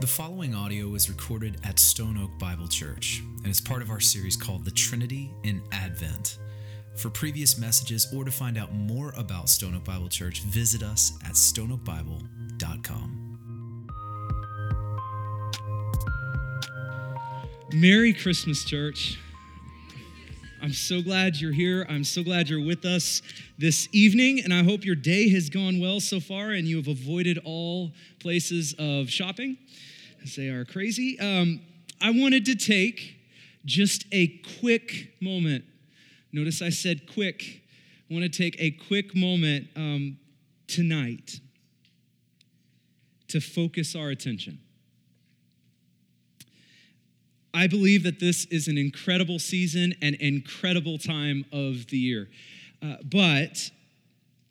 The following audio is recorded at Stone Oak Bible Church and is part of our series called The Trinity in Advent. For previous messages or to find out more about Stone Oak Bible Church, visit us at stoneoakbible.com. Merry Christmas, church. I'm so glad you're here. I'm so glad you're with us this evening, and I hope your day has gone well so far and you have avoided all places of shopping as they are crazy. Um, I wanted to take just a quick moment. Notice I said quick. I want to take a quick moment um, tonight to focus our attention. I believe that this is an incredible season and incredible time of the year. Uh, but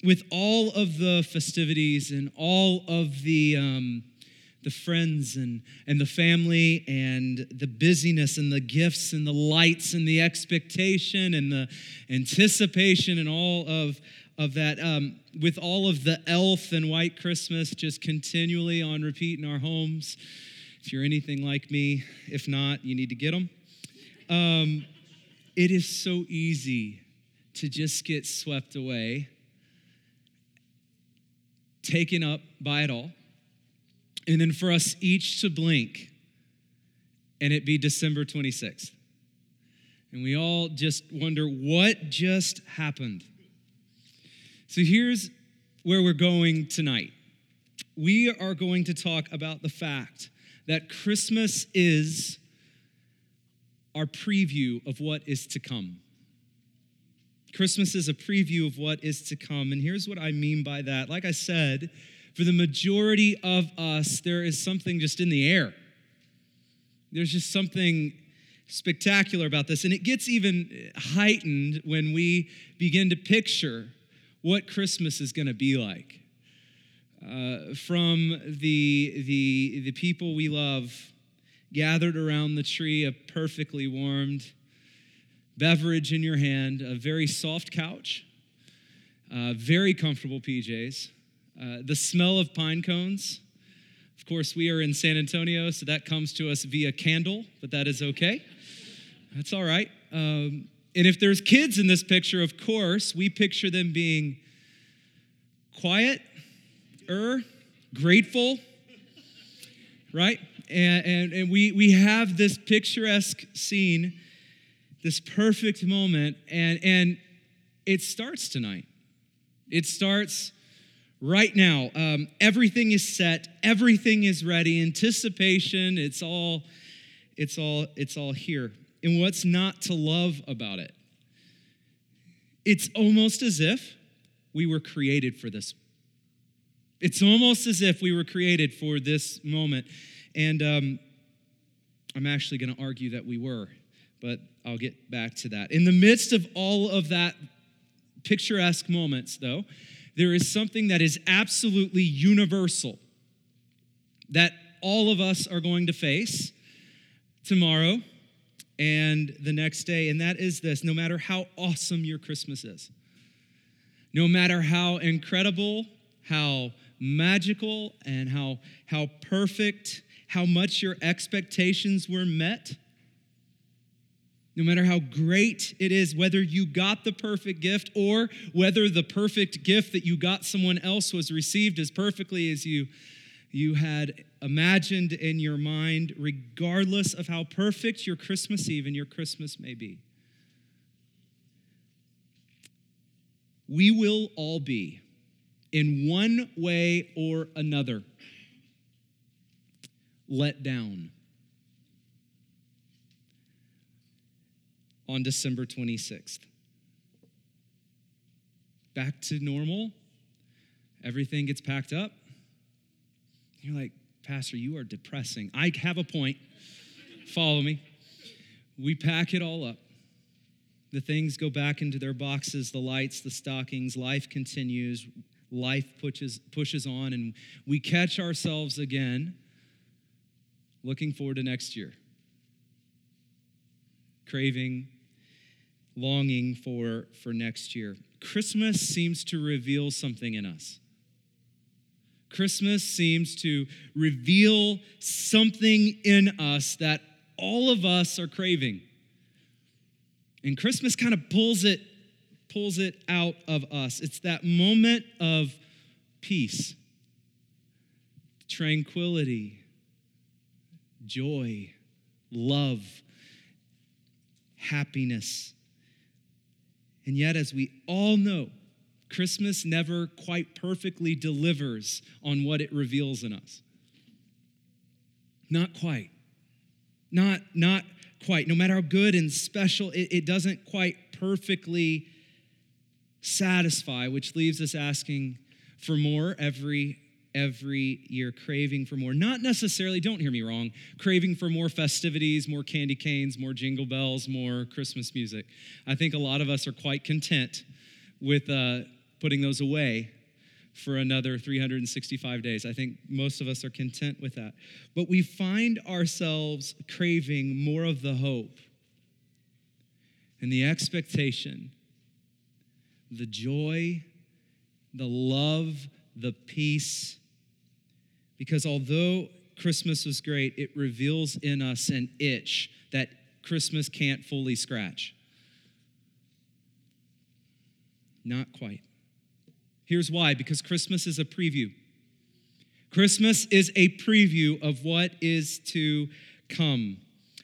with all of the festivities and all of the, um, the friends and, and the family and the busyness and the gifts and the lights and the expectation and the anticipation and all of, of that, um, with all of the elf and white Christmas just continually on repeat in our homes, if you're anything like me, if not, you need to get them. Um, it is so easy to just get swept away, taken up by it all, and then for us each to blink and it be December 26th. And we all just wonder what just happened. So here's where we're going tonight. We are going to talk about the fact that Christmas is our preview of what is to come. Christmas is a preview of what is to come. And here's what I mean by that. Like I said, for the majority of us, there is something just in the air. There's just something spectacular about this. And it gets even heightened when we begin to picture what Christmas is going to be like. Uh, from the, the, the people we love gathered around the tree, a perfectly warmed beverage in your hand, a very soft couch, uh, very comfortable PJs, uh, the smell of pine cones. Of course, we are in San Antonio, so that comes to us via candle, but that is okay. That's all right. Um, and if there's kids in this picture, of course, we picture them being quiet, er, grateful, right? And, and, and we, we have this picturesque scene, this perfect moment, and, and it starts tonight. It starts right now. Um, everything is set, everything is ready, anticipation, it's all, it's all, it's all here. And what's not to love about it? It's almost as if we were created for this it's almost as if we were created for this moment. And um, I'm actually going to argue that we were, but I'll get back to that. In the midst of all of that picturesque moments, though, there is something that is absolutely universal that all of us are going to face tomorrow and the next day, and that is this no matter how awesome your Christmas is, no matter how incredible, how magical and how, how perfect, how much your expectations were met. No matter how great it is, whether you got the perfect gift or whether the perfect gift that you got someone else was received as perfectly as you, you had imagined in your mind, regardless of how perfect your Christmas Eve and your Christmas may be. We will all be in one way or another let down on December 26th. Back to normal, everything gets packed up. You're like, Pastor, you are depressing. I have a point. Follow me. We pack it all up. The things go back into their boxes, the lights, the stockings, life continues life pushes, pushes on and we catch ourselves again looking forward to next year. Craving, longing for, for next year. Christmas seems to reveal something in us. Christmas seems to reveal something in us that all of us are craving. And Christmas kind of pulls it pulls it out of us. It's that moment of peace, tranquility, joy, love, happiness. And yet, as we all know, Christmas never quite perfectly delivers on what it reveals in us. Not quite. Not, not quite. No matter how good and special, it, it doesn't quite perfectly satisfy, which leaves us asking for more every every year craving for more not necessarily don't hear me wrong craving for more festivities more candy canes more jingle bells more christmas music i think a lot of us are quite content with uh, putting those away for another 365 days. I think most of us are content with that. But we find ourselves craving more of the hope and the expectation, the joy, the love, the peace. Because although Christmas was great, it reveals in us an itch that Christmas can't fully scratch. Not quite. Here's why because Christmas is a preview. Christmas is a preview of what is to come.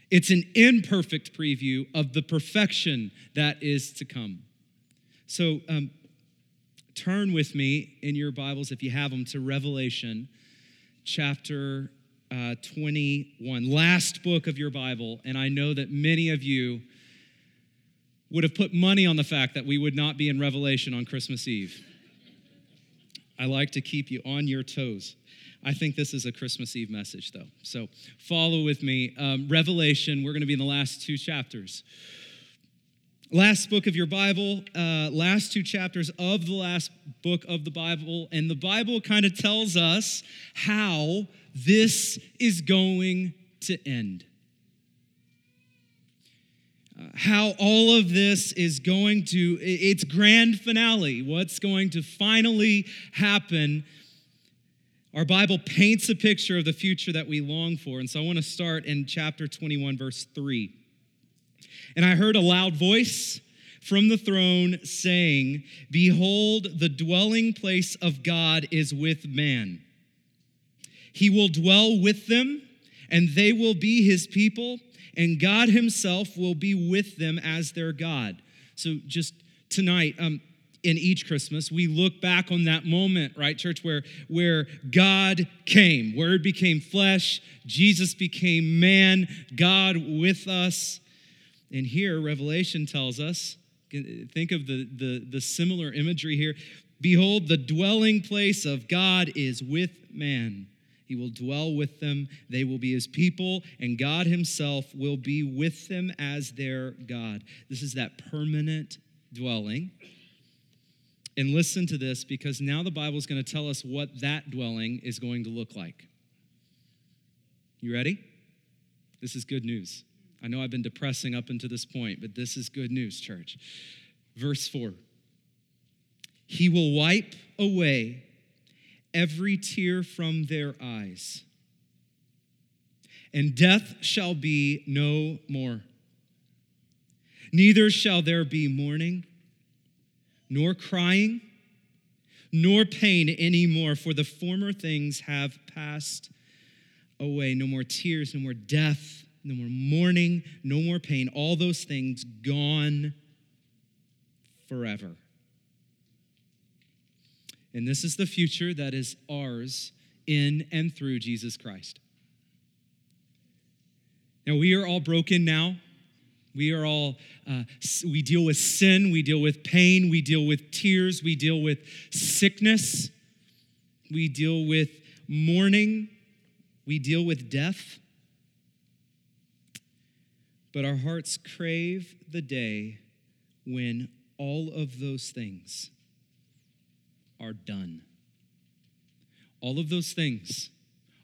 It's an imperfect preview of the perfection that is to come. So, um, turn with me in your Bibles, if you have them, to Revelation chapter uh, 21, last book of your Bible. And I know that many of you would have put money on the fact that we would not be in Revelation on Christmas Eve. I like to keep you on your toes. I think this is a Christmas Eve message, though. So follow with me. Um, Revelation, we're going to be in the last two chapters. Last book of your Bible, uh, last two chapters of the last book of the Bible. And the Bible kind of tells us how this is going to end how all of this is going to, its grand finale, what's going to finally happen. Our Bible paints a picture of the future that we long for. And so I want to start in chapter 21, verse 3. And I heard a loud voice from the throne saying, Behold, the dwelling place of God is with man. He will dwell with them, and they will be his people and God Himself will be with them as their God. So, just tonight, um, in each Christmas, we look back on that moment, right, church, where, where God came, Word became flesh, Jesus became man, God with us. And here, Revelation tells us, think of the, the, the similar imagery here. Behold, the dwelling place of God is with man. He will dwell with them. They will be his people, and God himself will be with them as their God. This is that permanent dwelling. And listen to this because now the Bible is going to tell us what that dwelling is going to look like. You ready? This is good news. I know I've been depressing up until this point, but this is good news, church. Verse 4 He will wipe away every tear from their eyes. And death shall be no more. Neither shall there be mourning, nor crying, nor pain anymore, for the former things have passed away. No more tears, no more death, no more mourning, no more pain. All those things gone forever. And this is the future that is ours in and through Jesus Christ. Now, we are all broken now. We are all, uh, we deal with sin, we deal with pain, we deal with tears, we deal with sickness, we deal with mourning, we deal with death. But our hearts crave the day when all of those things are done. All of those things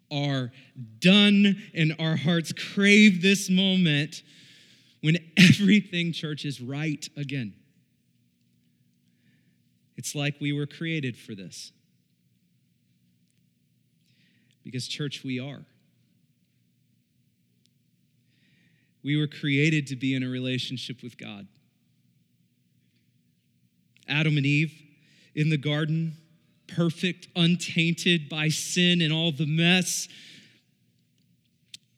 are done, and our hearts crave this moment when everything, church, is right again. It's like we were created for this. Because, church, we are. We were created to be in a relationship with God. Adam and Eve in the garden, perfect, untainted by sin and all the mess.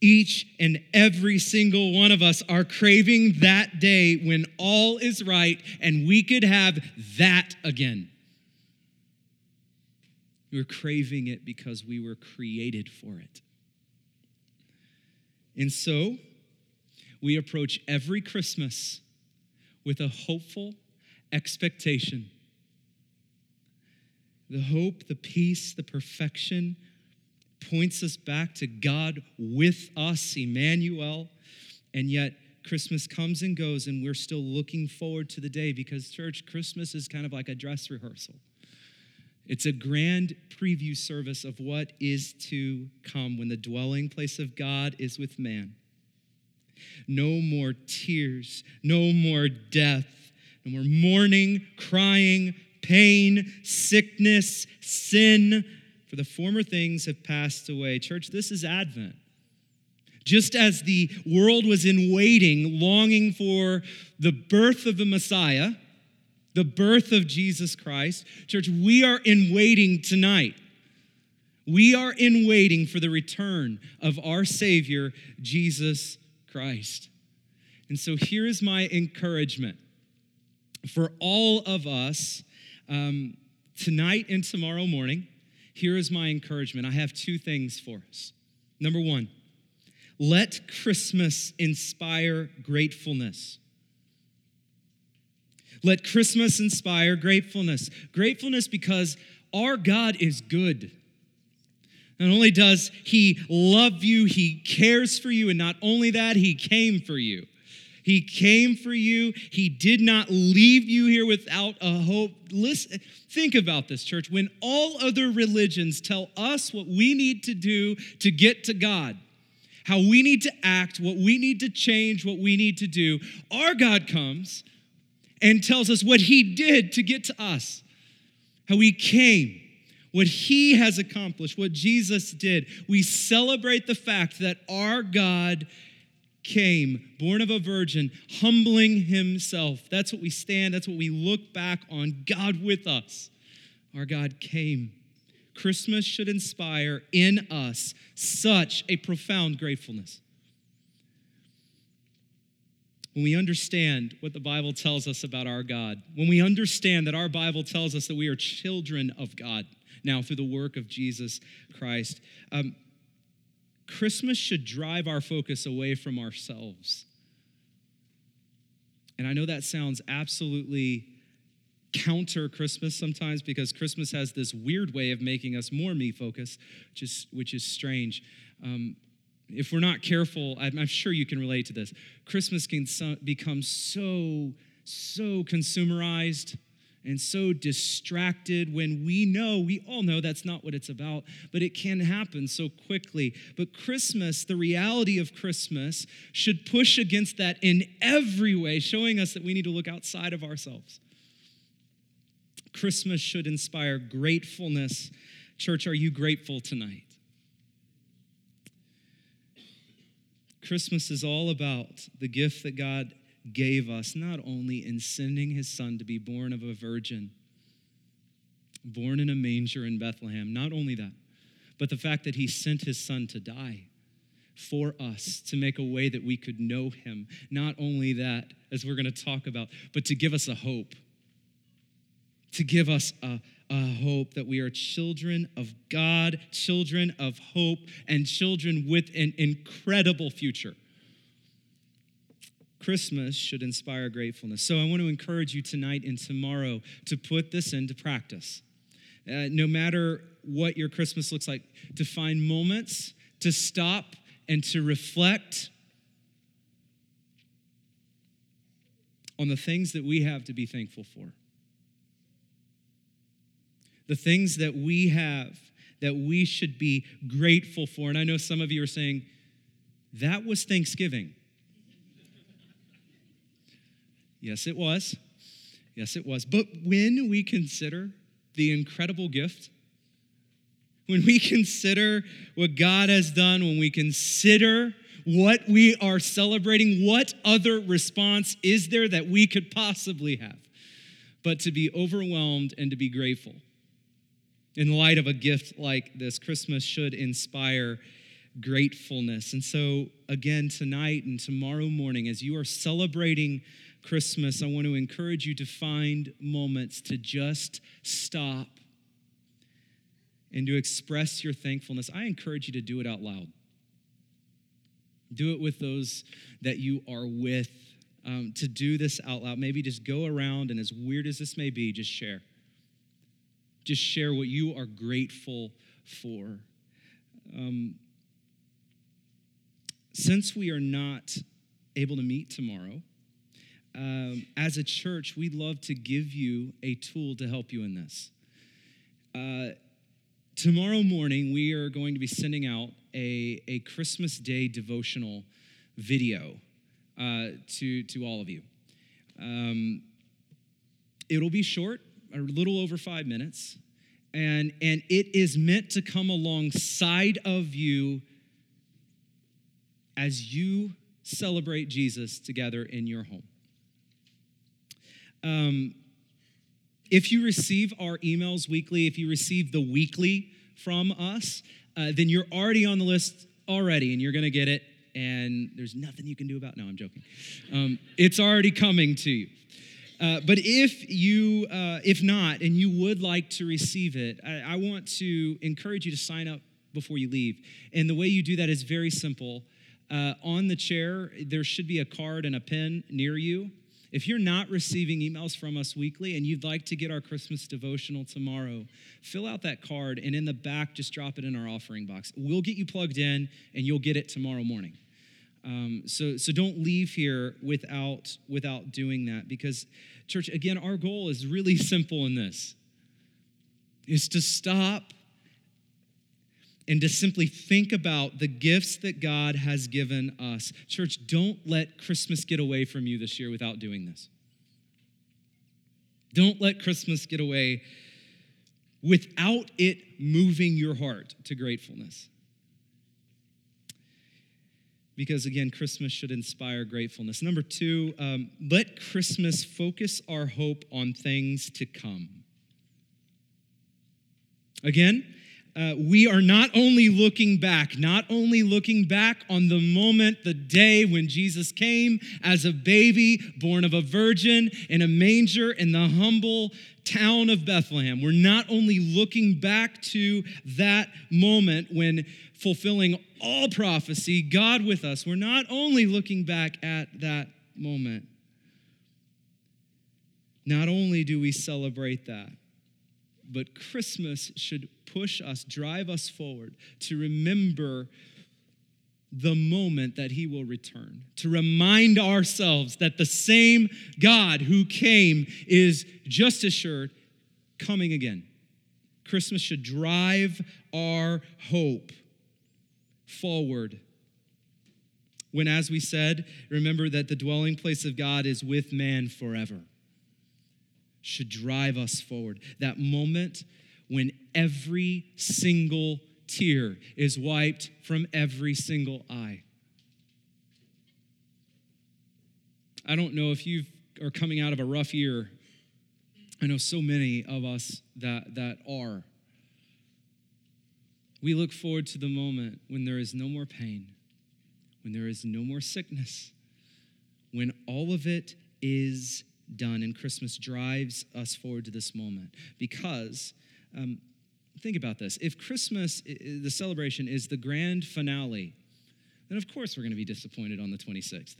Each and every single one of us are craving that day when all is right and we could have that again. We're craving it because we were created for it. And so, we approach every Christmas with a hopeful expectation. The hope, the peace, the perfection points us back to God with us, Emmanuel. And yet, Christmas comes and goes, and we're still looking forward to the day because, church, Christmas is kind of like a dress rehearsal. It's a grand preview service of what is to come when the dwelling place of God is with man. No more tears, no more death, no more mourning, crying, pain, sickness, sin, for the former things have passed away. Church, this is Advent. Just as the world was in waiting, longing for the birth of the Messiah, the birth of Jesus Christ, church, we are in waiting tonight. We are in waiting for the return of our Savior, Jesus Christ. And so here is my encouragement for all of us um, tonight and tomorrow morning. Here is my encouragement. I have two things for us. Number one, let Christmas inspire gratefulness. Let Christmas inspire gratefulness. Gratefulness because our God is good. Not only does he love you, he cares for you, and not only that, he came for you. He came for you. He did not leave you here without a hope. Listen, think about this, church. When all other religions tell us what we need to do to get to God, how we need to act, what we need to change, what we need to do, our God comes and tells us what he did to get to us, how he came what he has accomplished, what Jesus did. We celebrate the fact that our God came, born of a virgin, humbling himself. That's what we stand, that's what we look back on. God with us. Our God came. Christmas should inspire in us such a profound gratefulness. When we understand what the Bible tells us about our God, when we understand that our Bible tells us that we are children of God, now through the work of Jesus Christ. Um, Christmas should drive our focus away from ourselves. And I know that sounds absolutely counter Christmas sometimes because Christmas has this weird way of making us more me focused, which is, which is strange. Um, if we're not careful, I'm, I'm, sure you can relate to this. Christmas can so, become so, so consumerized and so distracted when we know, we all know that's not what it's about, but it can happen so quickly. But Christmas, the reality of Christmas, should push against that in every way, showing us that we need to look outside of ourselves. Christmas should inspire gratefulness. Church, are you grateful tonight? Christmas is all about the gift that God gave us, not only in sending his son to be born of a virgin, born in a manger in Bethlehem, not only that, but the fact that he sent his son to die for us to make a way that we could know him. Not only that, as we're going to talk about, but to give us a hope. To give us a, a hope that we are children of God, children of hope, and children with an incredible future. Christmas should inspire gratefulness. So I want to encourage you tonight and tomorrow to put this into practice. Uh, no matter what your Christmas looks like, to find moments to stop and to reflect on the things that we have to be thankful for. The things that we have that we should be grateful for. And I know some of you are saying, that was Thanksgiving. Yes, it was. Yes, it was. But when we consider the incredible gift, when we consider what God has done, when we consider what we are celebrating, what other response is there that we could possibly have but to be overwhelmed and to be grateful? In light of a gift like this, Christmas should inspire gratefulness. And so, again, tonight and tomorrow morning, as you are celebrating Christmas, I want to encourage you to find moments to just stop and to express your thankfulness. I encourage you to do it out loud. Do it with those that you are with. Um, to do this out loud, maybe just go around and, as weird as this may be, just share. Just share what you are grateful for. Um, since we are not able to meet tomorrow, um, as a church, we'd love to give you a tool to help you in this. Uh, tomorrow morning, we are going to be sending out a, a Christmas Day devotional video uh, to, to all of you. Um, it'll be short, a little over five minutes, and, and it is meant to come alongside of you as you celebrate Jesus together in your home. Um, if you receive our emails weekly, if you receive the weekly from us, uh, then you're already on the list already and you're going to get it. And there's nothing you can do about. No, I'm joking. Um, it's already coming to you. Uh, but if you, uh, if not, and you would like to receive it, I, I want to encourage you to sign up before you leave. And the way you do that is very simple. Uh, on the chair, there should be a card and a pen near you. If you're not receiving emails from us weekly and you'd like to get our Christmas devotional tomorrow, fill out that card and in the back, just drop it in our offering box. We'll get you plugged in and you'll get it tomorrow morning. Um, so, so don't leave here without, without doing that because, church, again, our goal is really simple in this is to stop and to simply think about the gifts that God has given us. Church, don't let Christmas get away from you this year without doing this. Don't let Christmas get away without it moving your heart to gratefulness. Because again, Christmas should inspire gratefulness. Number two, um, let Christmas focus our hope on things to come. Again, uh, we are not only looking back, not only looking back on the moment, the day when Jesus came as a baby, born of a virgin in a manger in the humble town of Bethlehem. We're not only looking back to that moment when fulfilling all prophecy, God with us, we're not only looking back at that moment. Not only do we celebrate that, but Christmas should push us, drive us forward to remember the moment that he will return, to remind ourselves that the same God who came is just assured coming again. Christmas should drive our hope forward. When, as we said, remember that the dwelling place of God is with man forever should drive us forward. That moment when every single tear is wiped from every single eye. I don't know if you are coming out of a rough year. I know so many of us that, that are. We look forward to the moment when there is no more pain, when there is no more sickness, when all of it is done. And Christmas drives us forward to this moment because um, think about this. If Christmas, the celebration, is the grand finale, then of course we're going to be disappointed on the 26th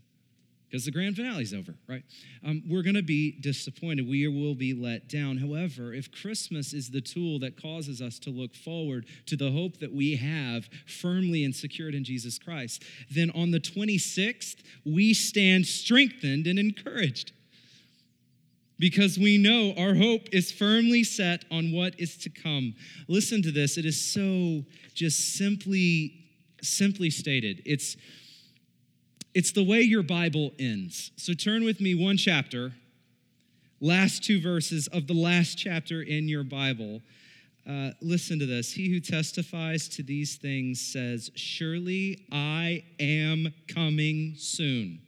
because the grand finale is over, right? Um, we're going to be disappointed. We will be let down. However, if Christmas is the tool that causes us to look forward to the hope that we have firmly and secured in Jesus Christ, then on the 26th, we stand strengthened and encouraged because we know our hope is firmly set on what is to come. Listen to this. It is so just simply simply stated. It's it's the way your Bible ends. So turn with me one chapter, last two verses of the last chapter in your Bible. Uh, listen to this. He who testifies to these things says, Surely I am coming soon.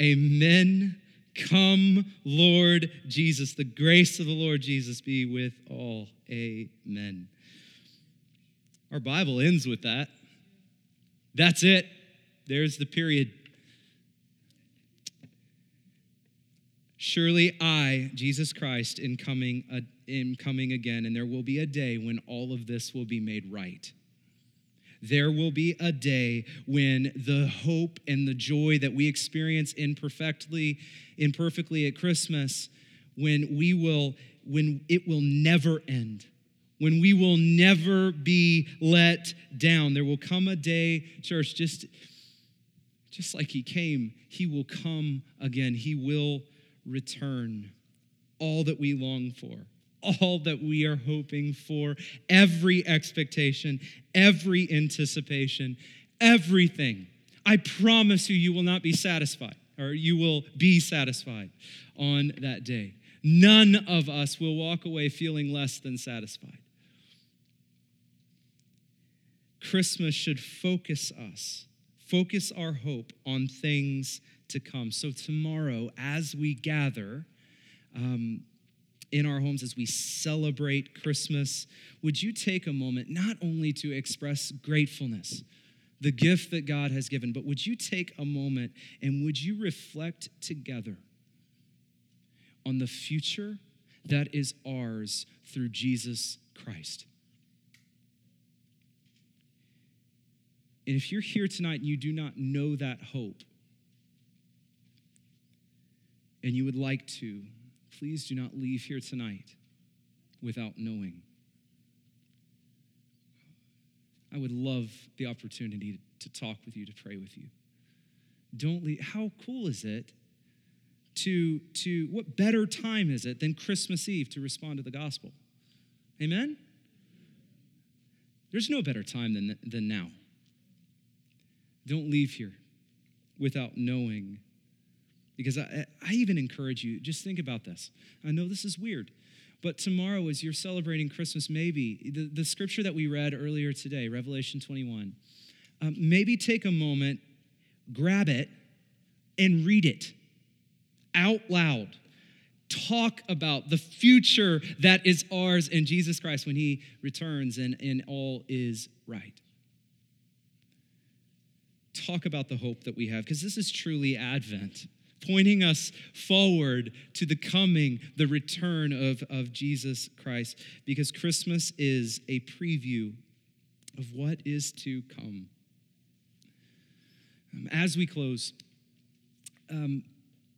Amen. Come, Lord Jesus. The grace of the Lord Jesus be with all. Amen. Our Bible ends with that. That's it. There's the period. Surely I, Jesus Christ, in coming, in coming again, and there will be a day when all of this will be made right. There will be a day when the hope and the joy that we experience imperfectly, imperfectly at Christmas, when we will, when it will never end, when we will never be let down. There will come a day, church, just, just like he came, he will come again. He will return all that we long for, all that we are hoping for, every expectation, every anticipation, everything. I promise you, you will not be satisfied, or you will be satisfied on that day. None of us will walk away feeling less than satisfied. Christmas should focus us, focus our hope on things to come. So, tomorrow, as we gather um, in our homes, as we celebrate Christmas, would you take a moment not only to express gratefulness, the gift that God has given, but would you take a moment and would you reflect together on the future that is ours through Jesus Christ? And if you're here tonight and you do not know that hope, and you would like to, please do not leave here tonight without knowing. I would love the opportunity to talk with you, to pray with you. Don't leave. How cool is it to, to what better time is it than Christmas Eve to respond to the gospel? Amen? There's no better time than, than now. Don't leave here without knowing because I, I even encourage you, just think about this. I know this is weird, but tomorrow, as you're celebrating Christmas, maybe the, the scripture that we read earlier today, Revelation 21, um, maybe take a moment, grab it, and read it out loud. Talk about the future that is ours in Jesus Christ when He returns and, and all is right. Talk about the hope that we have, because this is truly Advent pointing us forward to the coming, the return of, of Jesus Christ, because Christmas is a preview of what is to come. Um, as we close, um,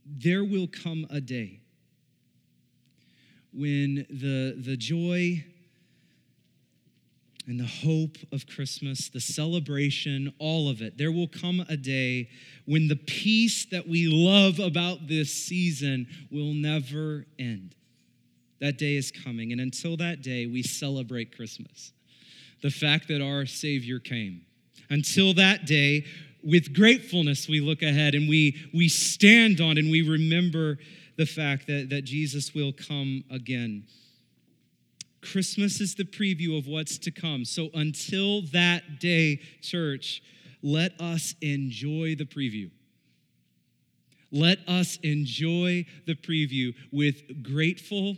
there will come a day when the, the joy and the hope of Christmas, the celebration, all of it. There will come a day when the peace that we love about this season will never end. That day is coming. And until that day, we celebrate Christmas. The fact that our Savior came. Until that day, with gratefulness, we look ahead and we, we stand on and we remember the fact that, that Jesus will come again. Christmas is the preview of what's to come. So until that day, church, let us enjoy the preview. Let us enjoy the preview with grateful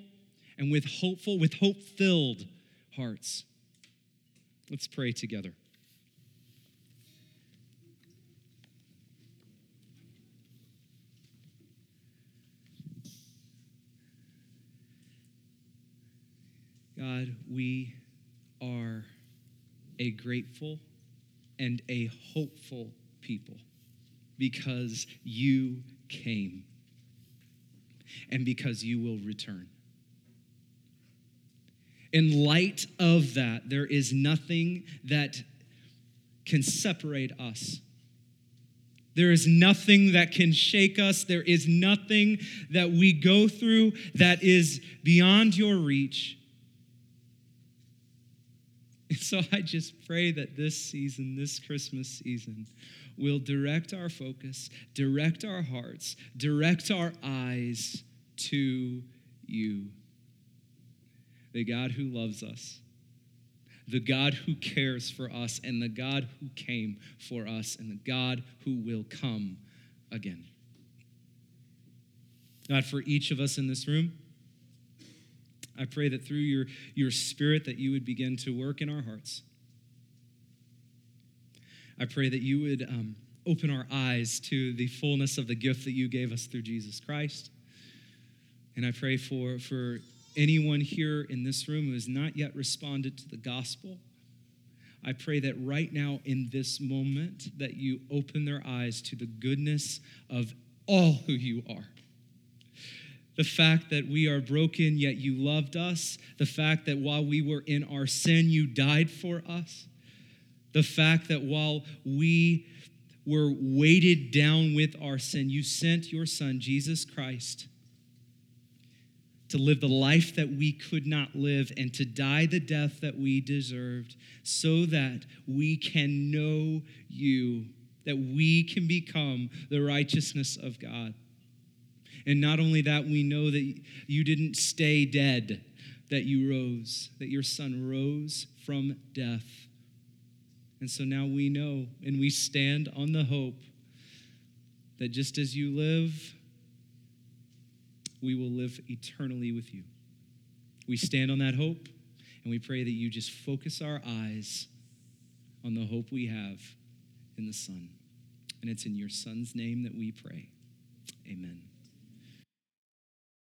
and with hopeful, with hope filled hearts. Let's pray together. God, we are a grateful and a hopeful people because you came and because you will return. In light of that, there is nothing that can separate us. There is nothing that can shake us. There is nothing that we go through that is beyond your reach. So I just pray that this season, this Christmas season, will direct our focus, direct our hearts, direct our eyes to you. the God who loves us, the God who cares for us, and the God who came for us, and the God who will come again. God, for each of us in this room, I pray that through your, your spirit that you would begin to work in our hearts. I pray that you would um, open our eyes to the fullness of the gift that you gave us through Jesus Christ. And I pray for, for anyone here in this room who has not yet responded to the gospel. I pray that right now in this moment that you open their eyes to the goodness of all who you are. The fact that we are broken, yet you loved us. The fact that while we were in our sin, you died for us. The fact that while we were weighted down with our sin, you sent your Son, Jesus Christ, to live the life that we could not live and to die the death that we deserved so that we can know you, that we can become the righteousness of God. And not only that, we know that you didn't stay dead, that you rose, that your son rose from death. And so now we know and we stand on the hope that just as you live, we will live eternally with you. We stand on that hope and we pray that you just focus our eyes on the hope we have in the Son. And it's in your Son's name that we pray. Amen.